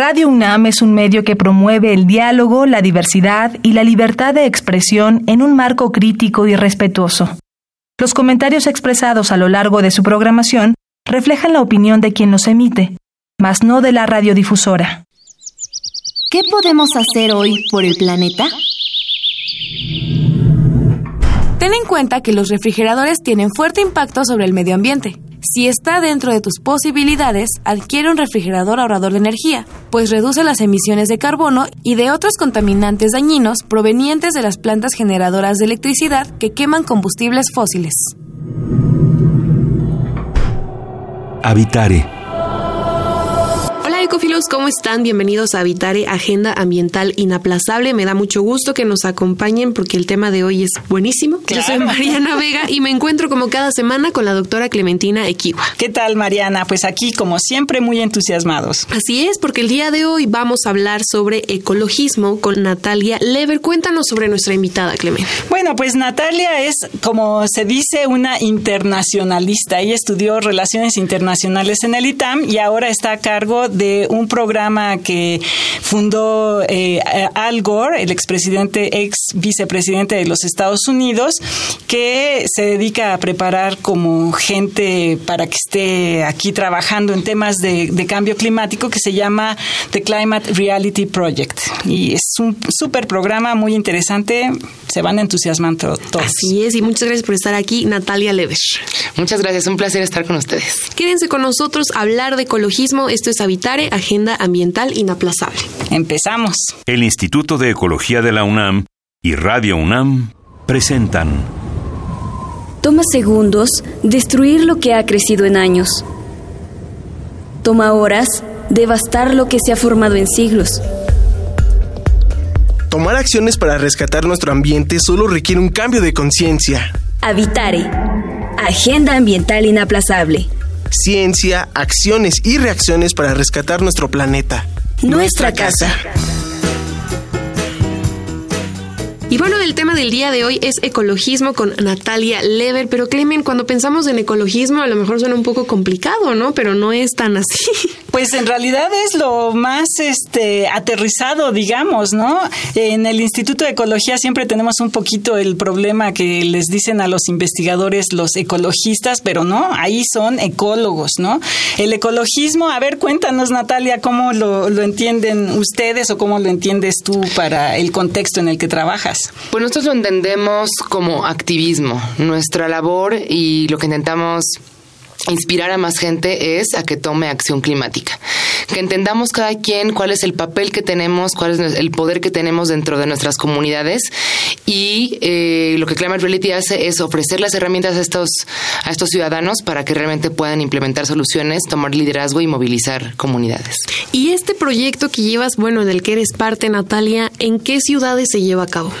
Radio UNAM es un medio que promueve el diálogo, la diversidad y la libertad de expresión en un marco crítico y respetuoso. Los comentarios expresados a lo largo de su programación reflejan la opinión de quien los emite, mas no de la radiodifusora. ¿Qué podemos hacer hoy por el planeta? Ten en cuenta que los refrigeradores tienen fuerte impacto sobre el medio ambiente. Si está dentro de tus posibilidades, adquiere un refrigerador ahorrador de energía, pues reduce las emisiones de carbono y de otros contaminantes dañinos provenientes de las plantas generadoras de electricidad que queman combustibles fósiles. Habitare ecofilos, ¿cómo están? Bienvenidos a Habitare, Agenda Ambiental Inaplazable. Me da mucho gusto que nos acompañen porque el tema de hoy es buenísimo. Yo soy Mariana Vega y me encuentro como cada semana con la doctora Clementina Equiwa. ¿Qué tal, Mariana? Pues aquí, como siempre, muy entusiasmados. Así es, porque el día de hoy vamos a hablar sobre ecologismo con Natalia Lever. Cuéntanos sobre nuestra invitada, Clemente. Bueno, pues Natalia es, como se dice, una internacionalista. Ella estudió Relaciones Internacionales en el ITAM y ahora está a cargo de un programa que fundó eh, Al Gore, el expresidente, ex vicepresidente de los Estados Unidos, que se dedica a preparar como gente para que esté aquí trabajando en temas de, cambio climático que se llama The Climate Reality Project. Y es un súper programa muy interesante, se van entusiasmando todos. Así es, y muchas gracias por estar aquí, Natalia Leves. Muchas gracias, un placer estar con ustedes. Quédense con nosotros a hablar de ecologismo, esto es Habitare Agenda Ambiental Inaplazable. Empezamos. El Instituto de Ecología de la UNAM y Radio UNAM presentan. Toma segundos destruir lo que ha crecido en años. Toma horas devastar lo que se ha formado en siglos. Tomar acciones para rescatar nuestro ambiente solo requiere un cambio de conciencia. Habitare. Agenda Ambiental Inaplazable ciencia, acciones y reacciones para rescatar nuestro planeta. Nuestra, casa. Y bueno, el tema del día de hoy es ecologismo con Natalia Lever. Pero Clemen, cuando pensamos en ecologismo, a lo mejor suena un poco complicado, ¿no? Pero no es tan así. Pues en realidad es lo más este aterrizado, digamos, ¿no? En el Instituto de Ecología siempre tenemos un poquito el problema que les dicen a los investigadores los ecologistas, pero no, ahí son ecólogos, ¿no? El ecologismo, a ver, cuéntanos, Natalia, cómo lo, lo entienden ustedes o cómo lo entiendes tú para el contexto en el que trabajas. Pues nosotros lo entendemos como activismo. Nuestra labor y lo que intentamos inspirar a más gente es a que tome acción climática. Que entendamos cada quien cuál es el papel que tenemos, cuál es el poder que tenemos dentro de nuestras comunidades y eh, lo que Climate Reality hace es ofrecer las herramientas a estos, a estos ciudadanos para que realmente puedan implementar soluciones, tomar liderazgo y movilizar comunidades. Y este proyecto que llevas, bueno, del que eres parte, Natalia, ¿en qué ciudades se lleva a cabo?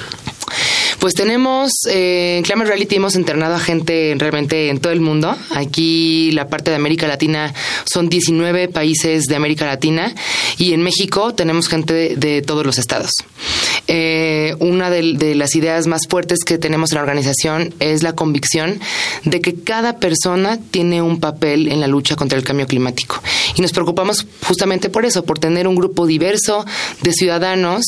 Pues tenemos, eh, en Climate Reality hemos internado a gente realmente en todo el mundo. Aquí la parte de América Latina son 19 países de América Latina y en México tenemos gente de, todos los estados. Eh, una de, las ideas más fuertes que tenemos en la organización es la convicción de que cada persona tiene un papel en la lucha contra el cambio climático. Y nos preocupamos justamente por eso, por tener un grupo diverso de ciudadanos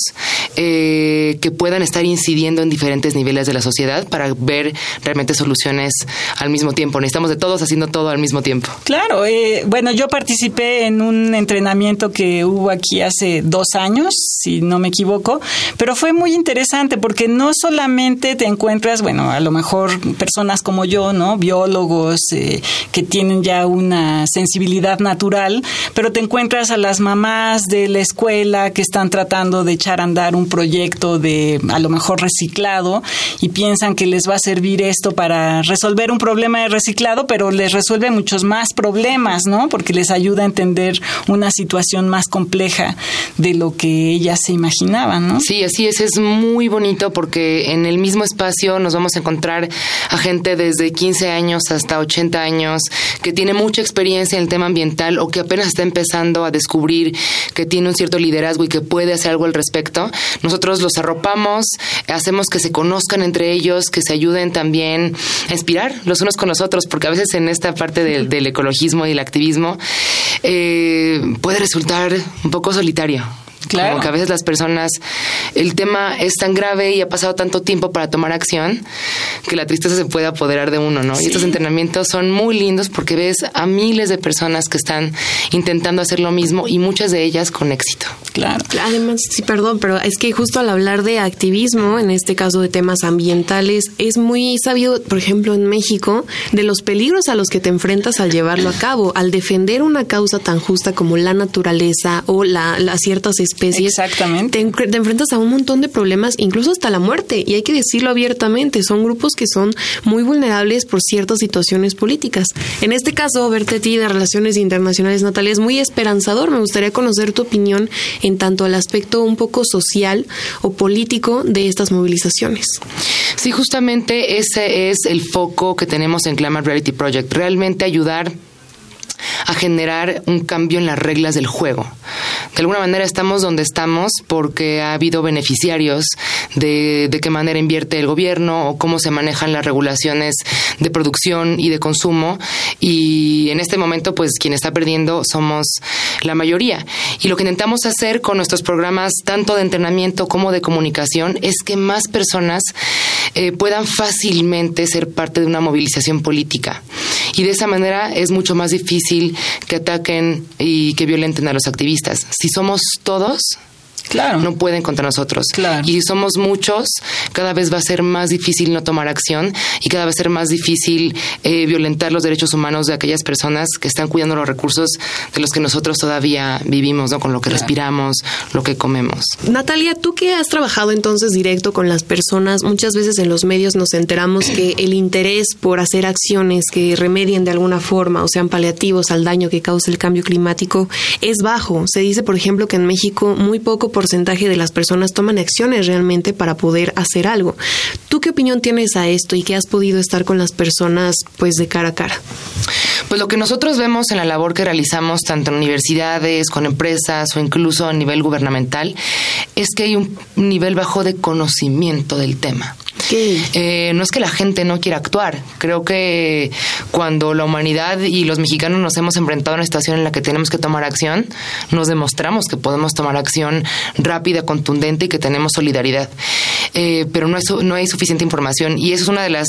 eh, que puedan estar incidiendo en diferentes niveles de la sociedad para ver realmente soluciones al mismo tiempo. Necesitamos de todos haciendo todo al mismo tiempo. Claro, eh, bueno, yo participé en un entrenamiento que hubo aquí hace dos años, si no me equivoco, pero fue muy interesante porque no solamente te encuentras, bueno, a lo mejor personas como yo, ¿no? Biólogos eh, que tienen ya una sensibilidad natural, pero te encuentras a las mamás de la escuela que están tratando de echar a andar un proyecto de a lo mejor reciclado y piensan que les va a servir esto para resolver un problema de reciclado, pero les resuelve muchos más problemas, ¿no? Porque les ayuda a entender una situación más compleja de lo que ellas se imaginaban, ¿no? Sí, así ese es muy bonito porque en el mismo espacio nos vamos a encontrar a gente desde 15 años hasta 80 años que tiene mucha experiencia en el tema ambiental o que apenas está empezando a descubrir que tiene un cierto liderazgo y que puede hacer algo al respecto. Nosotros los arropamos, hacemos que se conozcan entre ellos, que se ayuden también a inspirar los unos con los otros, porque a veces en esta parte del, del ecologismo y el activismo eh, puede resultar un poco solitario. Claro. Como que a veces las personas, el tema es tan grave y ha pasado tanto tiempo para tomar acción que la tristeza se puede apoderar de uno, ¿no? Y estos entrenamientos son muy lindos porque ves a miles de personas que están intentando hacer lo mismo y muchas de ellas con éxito. Claro. Además, sí, perdón, pero es que justo al hablar de activismo, en este caso de temas ambientales, es muy sabido, por ejemplo, en México, de los peligros a los que te enfrentas al llevarlo a cabo, al defender una causa tan justa como la naturaleza o la, las ciertas especies. Exactamente. Te, te enfrentas a un montón de problemas, incluso hasta la muerte, y hay que decirlo abiertamente, son grupos que son muy vulnerables por ciertas situaciones políticas. En este caso, verte a ti de Relaciones Internacionales, Natalia, es muy esperanzador. Me gustaría conocer tu opinión en tanto al aspecto un poco social o político de estas movilizaciones. Sí, justamente ese es el foco que tenemos en Climate Reality Project, realmente ayudar a generar un cambio en las reglas del juego. De alguna manera estamos donde estamos porque ha habido beneficiarios de, qué manera invierte el gobierno o cómo se manejan las regulaciones de producción y de consumo y en este momento pues quien está perdiendo somos la mayoría. Y lo que intentamos hacer con nuestros programas tanto de entrenamiento como de comunicación es que más personas eh, puedan fácilmente ser parte de una movilización política. Y de esa manera es mucho más difícil que ataquen y que violenten a los activistas. Si somos todos, Claro. no pueden contra nosotros. Claro. Y si somos muchos, cada vez va a ser más difícil no tomar acción y cada vez va a ser más difícil eh, violentar los derechos humanos de aquellas personas que están cuidando los recursos de los que nosotros todavía vivimos, ¿no? Con lo que respiramos, lo que comemos. Natalia, tú que has trabajado entonces directo con las personas, muchas veces en los medios nos enteramos que el interés por hacer acciones que remedien de alguna forma o sean paliativos al daño que causa el cambio climático es bajo. Se dice, por ejemplo, que en México muy poco porcentaje de las personas toman acciones realmente para poder hacer algo. ¿Tú qué opinión tienes a esto y qué has podido estar con las personas pues de cara a cara? Pues lo que nosotros vemos en la labor que realizamos tanto en universidades, con empresas o incluso a nivel gubernamental es que hay un nivel bajo de conocimiento del tema. Eh, no es que la gente no quiera actuar. Creo que cuando la humanidad y los mexicanos nos hemos enfrentado a una situación en la que tenemos que tomar acción, nos demostramos que podemos tomar acción rápida, contundente y que tenemos solidaridad. Eh, pero no, es, no hay suficiente información y eso es una de las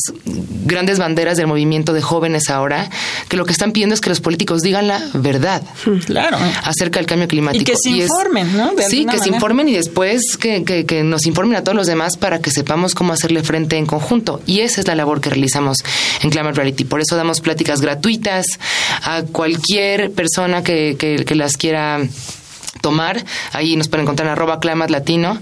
grandes banderas del movimiento de jóvenes ahora, que lo que están pidiendo es que los políticos digan la verdad Claro. acerca del cambio climático. Y que se informen, ¿no? De sí, que se informen y después que, que- que nos informen a todos los demás para que sepamos cómo hacerle frente en conjunto. Y esa es la labor que realizamos en Climate Reality. Por eso damos pláticas gratuitas a cualquier persona que, que- que las quiera tomar. Ahí nos pueden encontrar en arroba Climate Latino.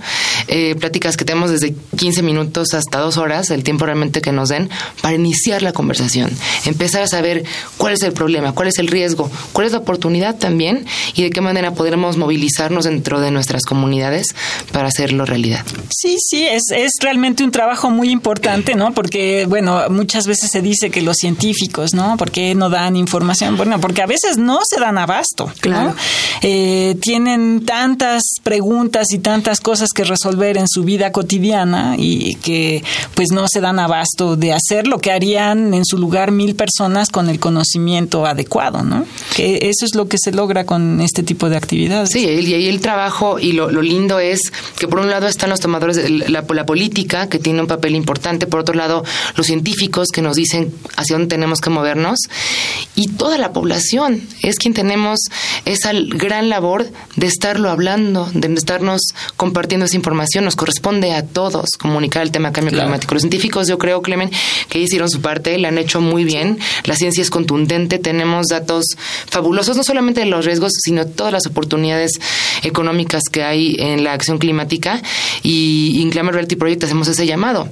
Eh, pláticas que tenemos desde 15 minutos hasta dos horas, el tiempo realmente que nos den, para iniciar la conversación. Empezar a saber cuál es el problema, cuál es el riesgo, cuál es la oportunidad también y de qué manera podremos movilizarnos dentro de nuestras comunidades para hacerlo realidad. Sí, sí, es, es realmente un trabajo muy importante, ¿no? Porque, bueno, muchas veces se dice que los científicos, ¿no? ¿Por qué no dan información? Bueno, porque a veces no se dan abasto, ¿no? Claro. Eh, tienen tantas preguntas y tantas cosas que resolver en su vida cotidiana y que pues no se dan abasto de hacer lo que harían en su lugar mil personas con el conocimiento adecuado, ¿no? Eso es lo que se logra con este tipo de actividades. Sí, y ahí el trabajo y lo, lo lindo es que por un lado están los tomadores de la, la política, que tiene un papel importante, por otro lado los científicos que nos dicen hacia dónde tenemos que movernos, y toda la población es quien tenemos esa gran labor de estarlo hablando, de estarnos compartiendo esa información, nos corresponde a todos comunicar el tema cambio Claro. climático. Los científicos, yo creo, Clemen, que hicieron su parte, la han hecho muy bien, la ciencia es contundente, tenemos datos fabulosos, no solamente de los riesgos, sino todas las oportunidades económicas que hay en la acción climática y en Climate Reality Project hacemos ese llamado.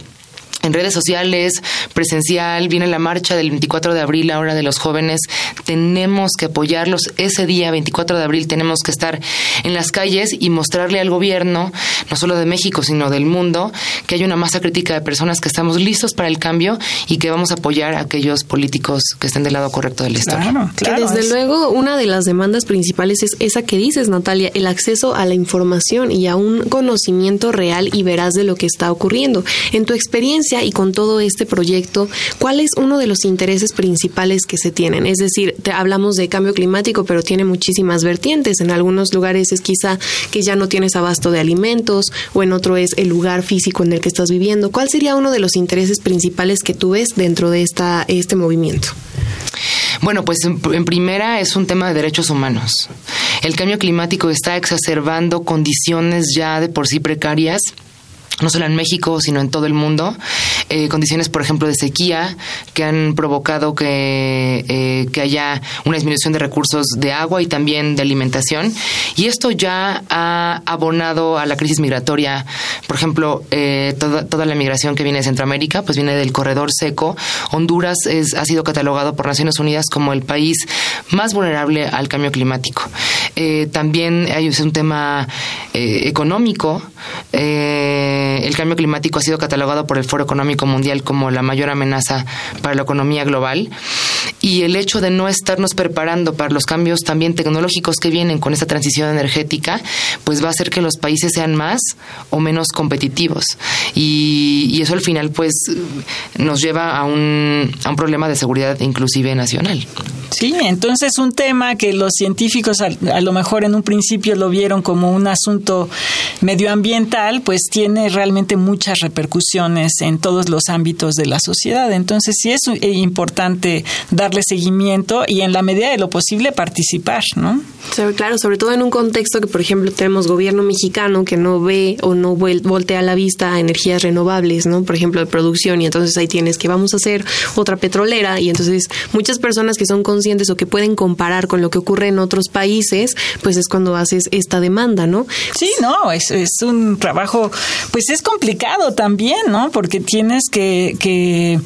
En redes sociales, presencial, viene la marcha del 24 de abril ahora de los jóvenes, tenemos que apoyarlos. Ese día, 24 de abril, tenemos que estar en las calles y mostrarle al gobierno, no solo de México, sino del mundo, que hay una masa crítica de personas que estamos listos para el cambio y que vamos a apoyar a aquellos políticos que estén del lado correcto de la historia. que desde luego una de las demandas principales es esa que dices, Natalia, el acceso a la información y a un conocimiento real y veraz de lo que está ocurriendo. En tu experiencia y con todo este proyecto, ¿cuál es uno de los intereses principales que se tienen? Es decir, te hablamos de cambio climático, pero tiene muchísimas vertientes. En algunos lugares es quizá que ya no tienes abasto de alimentos o en otro es el lugar físico en el que estás viviendo. ¿Cuál sería uno de los intereses principales que tú ves dentro de esta, este movimiento? Bueno, pues en, primera es un tema de derechos humanos. El cambio climático está exacerbando condiciones ya de por sí precarias no solo en México, sino en todo el mundo. Eh, condiciones, por ejemplo, de sequía que han provocado que, eh, que haya una disminución de recursos de agua y también de alimentación. Y esto ya ha abonado a la crisis migratoria. Por ejemplo, eh, toda, toda la migración que viene de Centroamérica, pues viene del corredor seco. Honduras es, ha sido catalogado por Naciones Unidas como el país más vulnerable al cambio climático. también hay un tema económico. Eh, el cambio climático ha sido catalogado por el Foro Económico Mundial como la mayor amenaza para la economía global y el hecho de no estarnos preparando para los cambios también tecnológicos que vienen con esta transición energética, pues va a hacer que los países sean más o menos competitivos y, y eso al final pues nos lleva a un, a un problema de seguridad inclusive nacional. Sí, entonces un tema que los científicos a, a, lo mejor en un principio lo vieron como un asunto medioambiental, pues tiene realmente muchas repercusiones en todos los ámbitos de la sociedad. Entonces sí es eh, importante darle seguimiento y en la medida de lo posible participar, ¿no? Claro, sobre todo en un contexto que, por ejemplo, tenemos gobierno mexicano que no ve o no voltea la vista a energías renovables, ¿no? Por ejemplo, de producción y entonces ahí tienes que vamos a hacer otra petrolera y entonces muchas personas que son conscientes o que pueden comparar con lo que ocurre en otros países, pues es cuando haces esta demanda, ¿no? Sí, no, es, es un trabajo, pues es complicado también, ¿no? Porque tienes que, que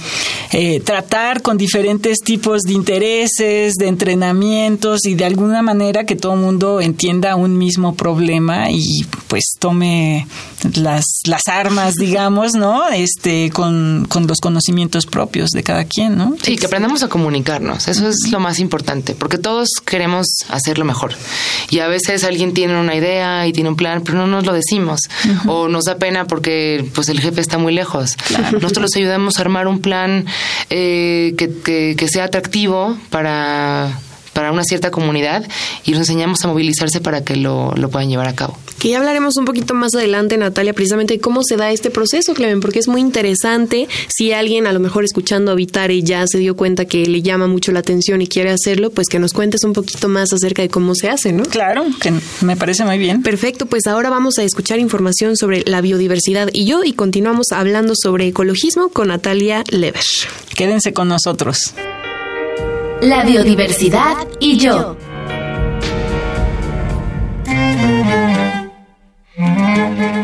eh, tratar con diferentes tipos de intereses, de entrenamientos y de alguna manera que todo el mundo entienda un mismo problema y pues tome las, las armas, digamos, ¿no? Este, con, con los conocimientos propios de cada quien, ¿no? Sí, que aprendamos a comunicarnos, eso es lo más importante, porque todos queremos hacerlo mejor. Y a veces alguien tiene una idea y tiene un plan, pero no nos lo decimos. O nos da pena porque pues el jefe está muy lejos. Nosotros los ayudamos a armar un plan eh, que, que sea atractivo para para una cierta comunidad y nos enseñamos a movilizarse para que lo, lo, puedan llevar a cabo. Que ya hablaremos un poquito más adelante, Natalia, precisamente de cómo se da este proceso, Clemen, porque es muy interesante. Si alguien a lo mejor escuchando Habitar y ya se dio cuenta que le llama mucho la atención y quiere hacerlo, pues que nos cuentes un poquito más acerca de cómo se hace, ¿no? Claro, que me parece muy bien. Perfecto, pues ahora vamos a escuchar información sobre la biodiversidad y yo y continuamos hablando sobre ecologismo con Natalia Lever. Quédense con nosotros la biodiversidad y yo.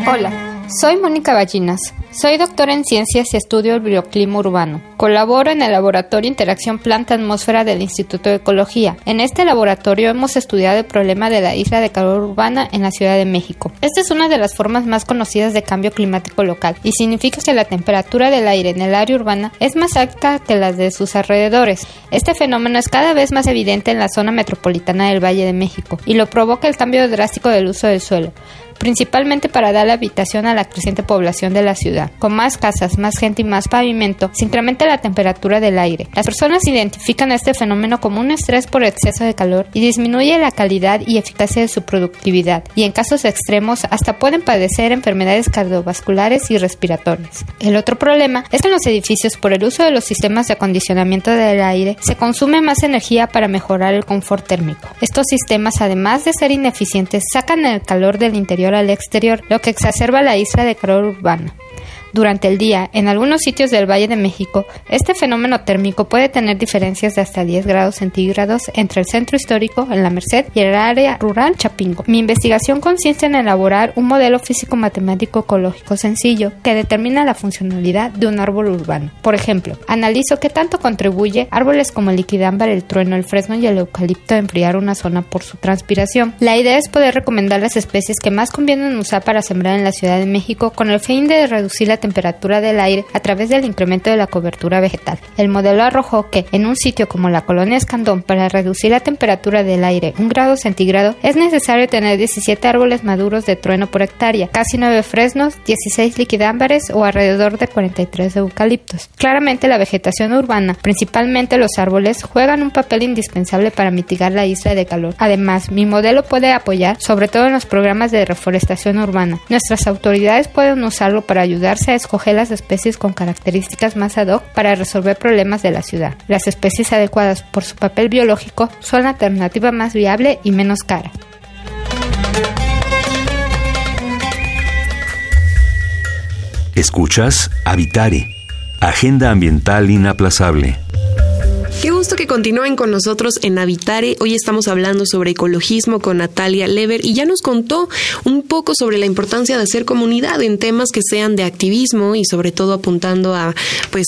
Hola, soy Mónica Ballinas. Soy doctora en ciencias y estudio el bioclima urbano. Colaboro en el laboratorio Interacción Planta Atmósfera del Instituto de Ecología. En este laboratorio hemos estudiado el problema de la isla de calor urbana en la Ciudad de México. Esta es una de las formas más conocidas de cambio climático local y significa que la temperatura del aire en el área urbana es más alta que las de sus alrededores. Este fenómeno es cada vez más evidente en la zona metropolitana del Valle de México y lo provoca el cambio drástico del uso del suelo principalmente para dar habitación a la creciente población de la ciudad. Con más casas, más gente y más pavimento, se incrementa la temperatura del aire. Las personas identifican este fenómeno como un estrés por exceso de calor y disminuye la calidad y eficacia de su productividad, y en casos extremos hasta pueden padecer enfermedades cardiovasculares y respiratorias. El otro problema es que en los edificios, por el uso de los sistemas de acondicionamiento del aire, se consume más energía para mejorar el confort térmico. Estos sistemas, además de ser ineficientes, sacan el calor del interior al exterior, lo que exacerba la isla de calor urbano. Durante el día, en algunos sitios del Valle de México, este fenómeno térmico puede tener diferencias de hasta 10 grados centígrados entre el centro histórico, en la Merced, y el área rural Chapingo. Mi investigación consiste en elaborar un modelo físico-matemático ecológico sencillo que determina la funcionalidad de un árbol urbano. Por ejemplo, analizo qué tanto contribuye árboles como el liquidámbar, el trueno, el fresno y el eucalipto a enfriar una zona por su transpiración. La idea es poder recomendar las especies que más convienen usar para sembrar en la Ciudad de México con el fin de reducir la temperatura del aire a través del incremento de la cobertura vegetal. El modelo arrojó que en un sitio como la colonia Escandón, para reducir la temperatura del aire un grado centígrado, es necesario tener 17 árboles maduros de trueno por hectárea, casi 9 fresnos, 16 liquidámbares o alrededor de 43 eucaliptos. Claramente la vegetación urbana, principalmente los árboles, juegan un papel indispensable para mitigar la isla de calor. Además, mi modelo puede apoyar sobre todo en los programas de reforestación urbana. Nuestras autoridades pueden usarlo para ayudarse a escoger las especies con características más ad hoc para resolver problemas de la ciudad. Las especies adecuadas por su papel biológico son la alternativa más viable y menos cara. Escuchas Habitare, Agenda Ambiental Inaplazable. Qué gusto que continúen con nosotros en Habitare. Hoy estamos hablando sobre ecologismo con Natalia Lever y ya nos contó un poco sobre la importancia de hacer comunidad en temas que sean de activismo y sobre todo apuntando a pues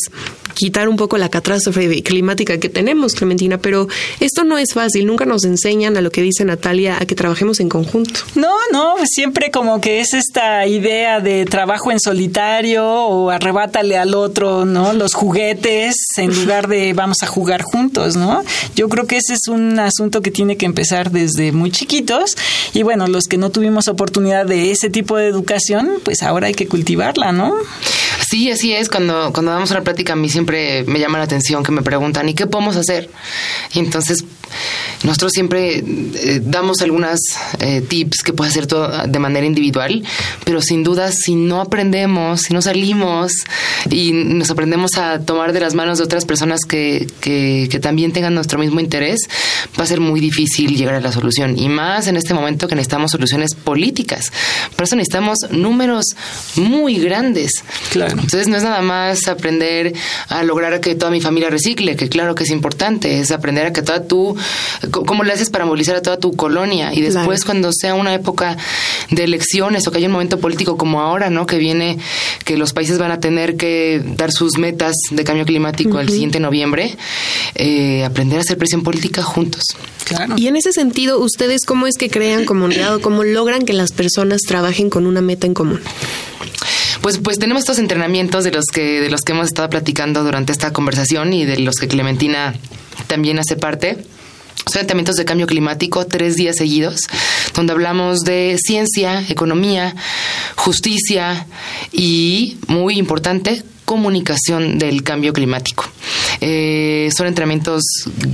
quitar un poco la catástrofe climática que tenemos, Clementina, pero esto no es fácil, nunca nos enseñan a lo que dice Natalia, a que trabajemos en conjunto. No, no, siempre como que es esta idea de trabajo en solitario o arrebátale al otro, ¿no? Los juguetes en lugar de vamos a jugar juntos, ¿no? Yo creo que ese es un asunto que tiene que empezar desde muy chiquitos y bueno, los que no tuvimos oportunidad de ese tipo de educación, pues ahora hay que cultivarla, ¿no? Sí, así es. Cuando, cuando damos una plática, a mí siempre me llama la atención que me preguntan, ¿y qué podemos hacer? Y entonces, nosotros siempre eh, damos algunas eh, tips que puede hacer todo de manera individual, pero sin duda, si no aprendemos, si no salimos y nos aprendemos a tomar de las manos de otras personas que, que, que también tengan nuestro mismo interés, va a ser muy difícil llegar a la solución. Y más en este momento que necesitamos soluciones políticas. Por eso necesitamos números muy grandes. Claro. Entonces no es nada más aprender a lograr que toda mi familia recicle, que claro que es importante, es aprender a que toda tu, cómo le haces para movilizar a toda tu colonia y después cuando sea una época de elecciones o que haya un momento político como ahora, ¿no? Que viene, que los países van a tener que dar sus metas de cambio climático el siguiente noviembre, eh, aprender a hacer presión política juntos. Claro. Y en ese sentido, ¿ustedes cómo es que crean comunidad o cómo logran que las personas trabajen con una meta en común? Pues, pues tenemos estos entrenamientos de los que, de los que hemos estado platicando durante esta conversación y de los que Clementina también hace parte. Son entrenamientos de cambio climático, tres días seguidos, donde hablamos de ciencia, economía, justicia y, muy importante, comunicación del cambio climático. Eh, son entrenamientos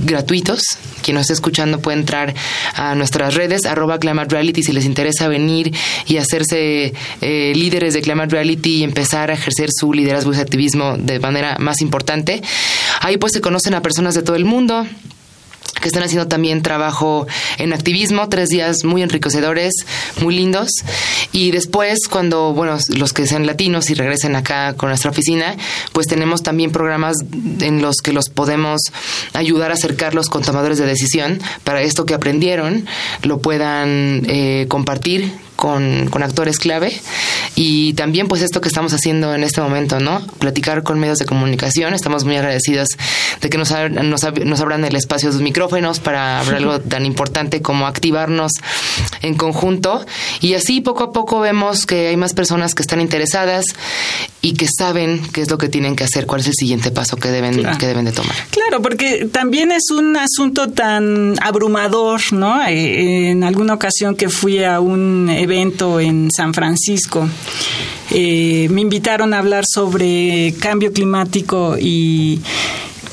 gratuitos. Quien nos esté escuchando puede entrar a nuestras redes, arroba Climate Reality, si les interesa venir y hacerse eh, líderes de Climate Reality y empezar a ejercer su liderazgo y activismo de manera más importante. Ahí pues se conocen a personas de todo el mundo que están haciendo también trabajo en activismo, tres días muy enriquecedores, muy lindos. Y después, cuando, bueno, los que sean latinos y regresen acá con nuestra oficina, pues tenemos también programas en los que los podemos ayudar a acercarlos con tomadores de decisión para esto que aprendieron lo puedan eh, compartir con, con, actores clave y también pues esto que estamos haciendo en este momento, ¿no? Platicar con medios de comunicación. Estamos muy agradecidos de que nos, nos, nos abran el espacio de sus micrófonos para hablar algo tan importante como activarnos en conjunto y así poco a poco vemos que hay más personas que están interesadas y que saben qué es lo que tienen que hacer, cuál es el siguiente paso que deben, Claro. que deben de tomar. Claro, porque también es un asunto tan abrumador, ¿no? Eh, en alguna ocasión que fui a un evento en San Francisco, eh, me invitaron a hablar sobre cambio climático y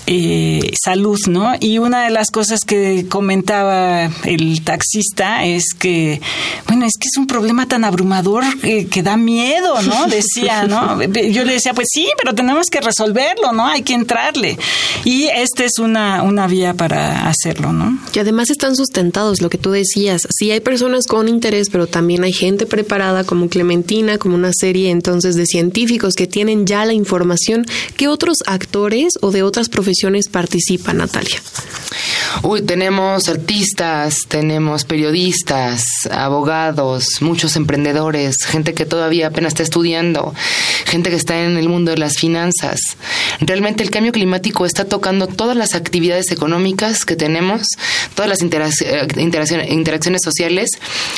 eh, salud, ¿no? Y una de las cosas que comentaba el taxista es que, bueno, es que es un problema tan abrumador eh, que da miedo, ¿no? Decía, ¿no? Yo le decía, pues sí, pero tenemos que resolverlo, ¿no? Hay que entrarle. Y esta es una, una vía para hacerlo, ¿no? Y además están sustentados, lo que tú decías. Sí hay personas con interés, pero también hay gente preparada como Clementina, como una serie entonces de científicos que tienen ya la información. ¿Qué otros actores o de otras profesiones participan, Natalia? Uy, tenemos artistas, tenemos periodistas, abogados, muchos emprendedores, gente que todavía apenas está estudiando, gente que está en el mundo de las finanzas. Realmente el cambio climático está tocando todas las actividades económicas que tenemos, todas las eh, interacciones sociales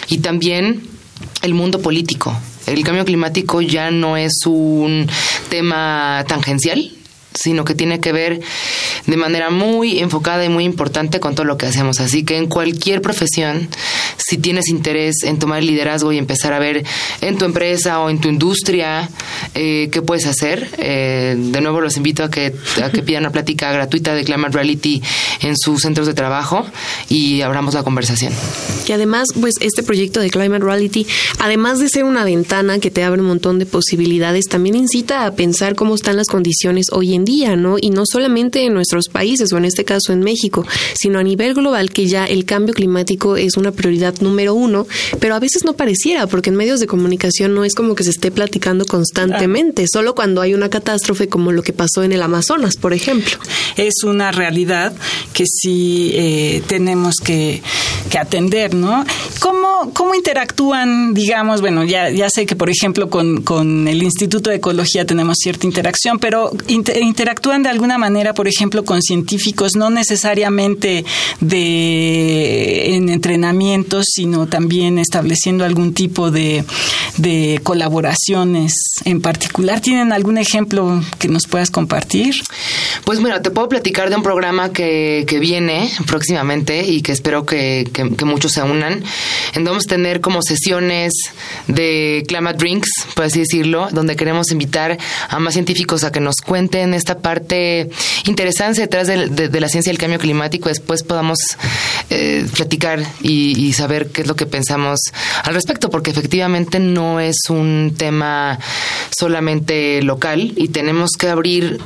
y también el mundo político. El cambio climático ya no es un tema tangencial, sino que tiene que ver de manera muy enfocada y muy importante con todo lo que hacemos. Así que en cualquier profesión, si tienes interés en tomar liderazgo y empezar a ver en tu empresa o en tu industria eh, qué puedes hacer, eh, de nuevo los invito a que, a que pidan una plática gratuita de Climate Reality en sus centros de trabajo y abramos la conversación. Y además, pues este proyecto de Climate Reality, además de ser una ventana que te abre un montón de posibilidades, también incita a pensar cómo están las condiciones hoy en día, ¿no? Y no solamente en nuestros países o en este caso en México, sino a nivel global que ya el cambio climático es una prioridad número uno, pero a veces no pareciera, porque en medios de comunicación no es como que se esté platicando constantemente, solo cuando hay una catástrofe como lo que pasó en el Amazonas, por ejemplo. Es una realidad que sí eh, tenemos que, atender, ¿no? ¿Cómo, ¿Cómo interactúan, digamos, bueno, ya, ya sé que por ejemplo con, con el Instituto de Ecología tenemos cierta interacción, pero interactúan de alguna manera, por ejemplo, con científicos, no necesariamente de en entrenamientos, sino también estableciendo algún tipo de, de colaboraciones en particular. ¿Tienen algún ejemplo que nos puedas compartir? Pues mira, te puedo platicar de un programa que, que viene próximamente y que espero que, que, muchos se unan, vamos a tener como sesiones de Climate Drinks, por así decirlo, donde queremos invitar a más científicos a que nos cuenten esta parte interesante detrás de, la ciencia del cambio climático. Después podamos eh, platicar y, saber qué es lo que pensamos al respecto, porque efectivamente no es un tema solamente local y tenemos que abrir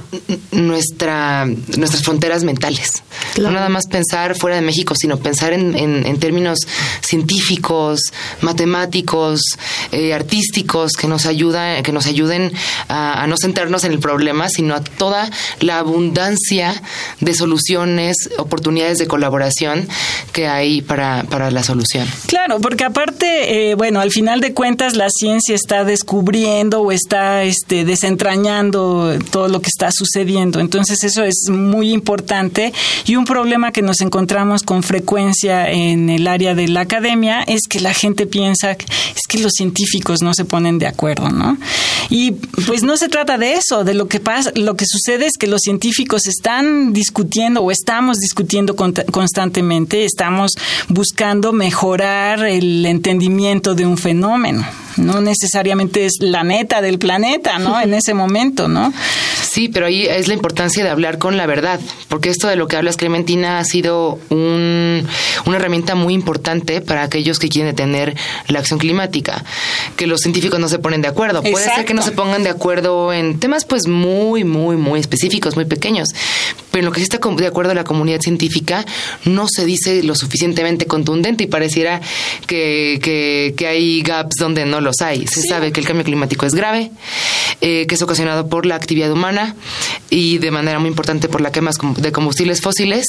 nuestra, nuestras fronteras mentales. No nada más pensar fuera de México, sino pensar en, en, términos científicos, matemáticos, eh, artísticos, que nos, ayuda, que nos ayuden a, a no centrarnos en el problema, sino a toda la abundancia de soluciones, oportunidades de colaboración que hay para, para la solución. Claro, porque aparte, eh, bueno, al final de cuentas la ciencia está descubriendo o está este, desentrañando todo lo que está sucediendo. Entonces eso es muy importante y un problema que nos encontramos con frecuencia en el área de la academia es que la gente piensa es que los científicos no se ponen de acuerdo, ¿no? Y pues no se trata de eso, de lo que pasa, lo que sucede es que los científicos están discutiendo o estamos discutiendo constantemente, estamos buscando mejorar el entendimiento de un fenómeno. No necesariamente es la meta del planeta, ¿no? En ese momento, ¿no? Sí, pero ahí es la importancia de hablar con la verdad, porque esto de lo que hablas, Clementina, ha sido un, una herramienta muy importante para aquellos que quieren detener la acción climática, que los científicos no se ponen de acuerdo. Puede ser que no se pongan de acuerdo en temas pues muy, muy, muy específicos, muy pequeños, pero en lo que sí está de acuerdo la comunidad científica no se dice lo suficientemente contundente y pareciera que, que, hay gaps donde no los hay. Se sabe que el cambio climático es grave, eh, que es ocasionado por la actividad humana y de manera muy importante por la quema de combustibles fósiles,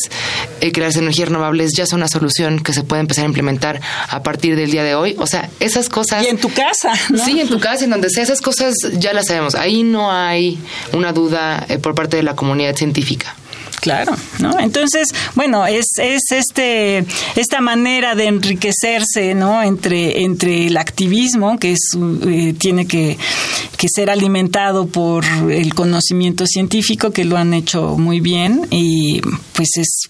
eh, que las energías renovables ya son una solución que se puede empezar a implementar a partir del día de hoy. O sea, esas cosas... Y en tu casa. Sí, en tu casa, en donde sea, esas cosas ya las sabemos. Ahí no hay una duda eh, por parte de la comunidad científica. Claro, ¿no? Entonces, bueno, es, es este esta manera de enriquecerse, ¿no? Entre entre el activismo que es eh, tiene que, que ser alimentado por el conocimiento científico que lo han hecho muy bien y pues es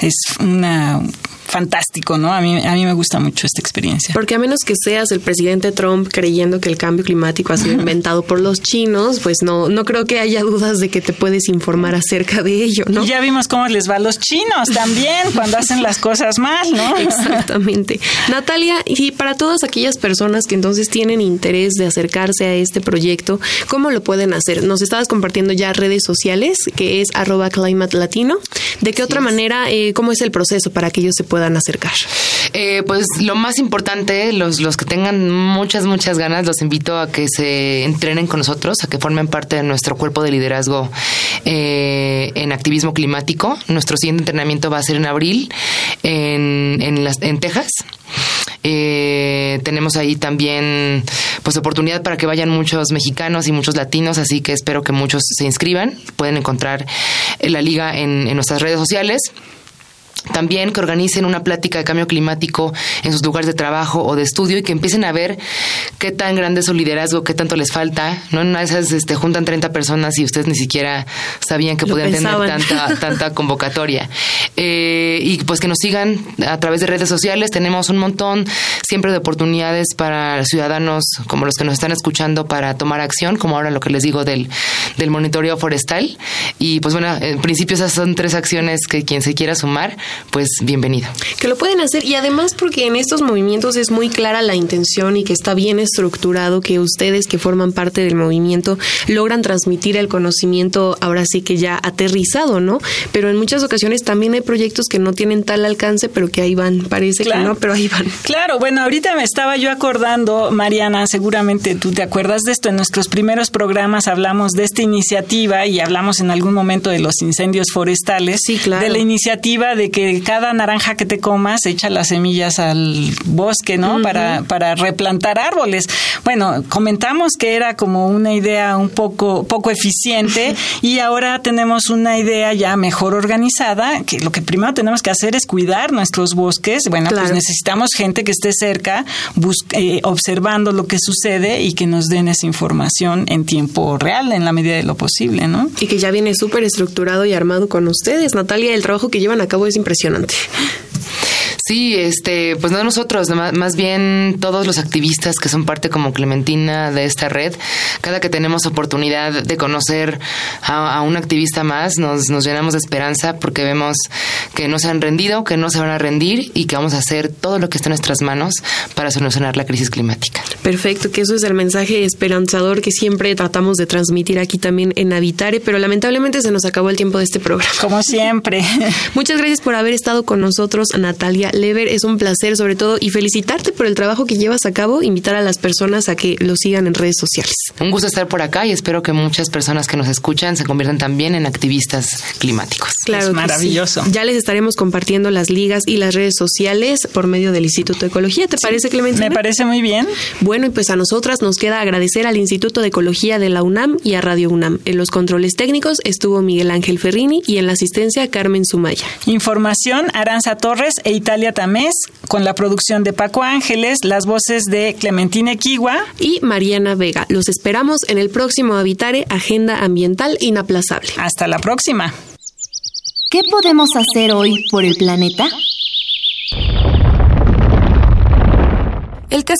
es una fantástico, ¿no? A mí, a mí me gusta mucho esta experiencia. Porque a menos que seas el presidente Trump creyendo que el cambio climático ha sido inventado por los chinos, pues no, no creo que haya dudas de que te puedes informar acerca de ello, ¿no? Y ya vimos cómo les va a los chinos también cuando hacen las cosas mal, ¿no? Exactamente. Natalia, y para todas aquellas personas que entonces tienen interés de acercarse a este proyecto, ¿cómo lo pueden hacer? Nos estabas compartiendo ya redes sociales, que es arroba climate latino. ¿De qué otra manera, eh, cómo es el proceso para que ellos se puedan acercar? Eh, pues lo más importante, los, los que tengan muchas, muchas ganas, los invito a que se entrenen con nosotros, a que formen parte de nuestro cuerpo de liderazgo eh, en activismo climático. Nuestro siguiente entrenamiento va a ser en abril en, en, las, en Texas. Eh, tenemos ahí también pues oportunidad para que vayan muchos mexicanos y muchos latinos, así que espero que muchos se inscriban. Pueden encontrar la liga en, en nuestras redes sociales. También que organicen una plática de cambio climático en sus lugares de trabajo o de estudio y que empiecen a ver qué tan grande es su liderazgo, qué tanto les falta. ¿no? En esas este, juntan 30 personas y ustedes ni siquiera sabían que Lo podían pensaban. tener tanta, tanta convocatoria. Eh, y pues que nos sigan a través de redes sociales. Tenemos un montón siempre de oportunidades para ciudadanos como los que nos están escuchando para tomar acción, como ahora lo que les digo del, del monitoreo forestal. Y pues bueno, en principio esas son tres acciones que quien se quiera sumar, pues bienvenido. Que lo pueden hacer y además porque en estos movimientos es muy clara la intención y que está bien estructurado que ustedes que forman parte del movimiento logran transmitir el conocimiento ahora sí que ya aterrizado, ¿no? Pero en muchas ocasiones también hay proyectos que no tienen tal alcance, pero que ahí van, parece Claro. que no, pero ahí van. Claro, bueno, ahorita me estaba yo acordando, Mariana, seguramente tú te acuerdas de esto. En nuestros primeros programas hablamos de esta iniciativa y hablamos en algún momento de los incendios forestales. Sí, claro. De la iniciativa de que cada naranja que te comas echa las semillas al bosque, ¿no? para, para replantar árboles. Bueno, comentamos que era como una idea un poco, poco eficiente y ahora tenemos una idea ya mejor organizada, que lo que primero tenemos que hacer es cuidar nuestros bosques. Bueno, pues necesitamos gente que esté cerca, eh, observando lo que sucede y que nos den esa información en tiempo real, en la medida de lo posible, ¿no? Y que ya viene súper estructurado y armado con ustedes. Natalia, el trabajo que llevan a cabo es impresionante impresionante. Sí, este, pues no nosotros, más bien todos los activistas que son parte como Clementina de esta red, cada que tenemos oportunidad de conocer a, a un activista más, nos, nos llenamos de esperanza porque vemos que no se han rendido, que no se van a rendir y que vamos a hacer todo lo que está en nuestras manos para solucionar la crisis climática. Perfecto, que eso es el mensaje esperanzador que siempre tratamos de transmitir aquí también en Habitare, pero lamentablemente se nos acabó el tiempo de este programa. Como siempre. Muchas gracias por haber estado con nosotros, Natalia Lever. Es un placer sobre todo y felicitarte por el trabajo que llevas a cabo, invitar a las personas a que lo sigan en redes sociales. Un gusto estar por acá y espero que muchas personas que nos escuchan se conviertan también en activistas climáticos. Claro, Es que maravilloso. sí. Ya les estaremos compartiendo las ligas y las redes sociales por medio del Instituto de Ecología. ¿Te parece, Clementina? Me parece muy bien. Bueno, y pues a nosotras nos queda agradecer al Instituto de Ecología de la UNAM y a Radio UNAM. En los controles técnicos estuvo Miguel Ángel Ferrini y en la asistencia Carmen Sumaya. Información, Aranza Torres e Italia Tamés, con la producción de Paco Ángeles, las voces de Clementina Equigua. Y Mariana Vega. Los esperamos en el próximo Habitare Agenda Ambiental Inaplazable. Hasta la próxima. ¿Qué podemos hacer hoy por el planeta?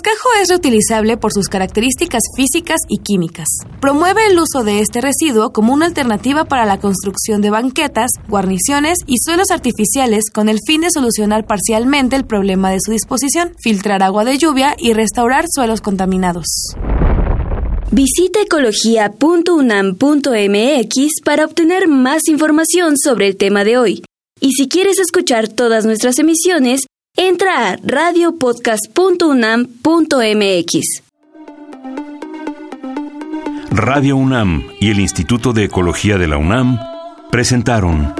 Cascajo es reutilizable por sus características físicas y químicas. Promueve el uso de este residuo como una alternativa para la construcción de banquetas, guarniciones y suelos artificiales con el fin de solucionar parcialmente el problema de su disposición, filtrar agua de lluvia y restaurar suelos contaminados. Visita ecología.unam.mx para obtener más información sobre el tema de hoy. Y si quieres escuchar todas nuestras emisiones, entra a radiopodcast.unam.mx. Radio UNAM y el Instituto de Ecología de la UNAM presentaron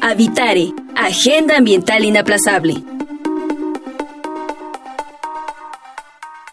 Habitare, Agenda Ambiental Inaplazable.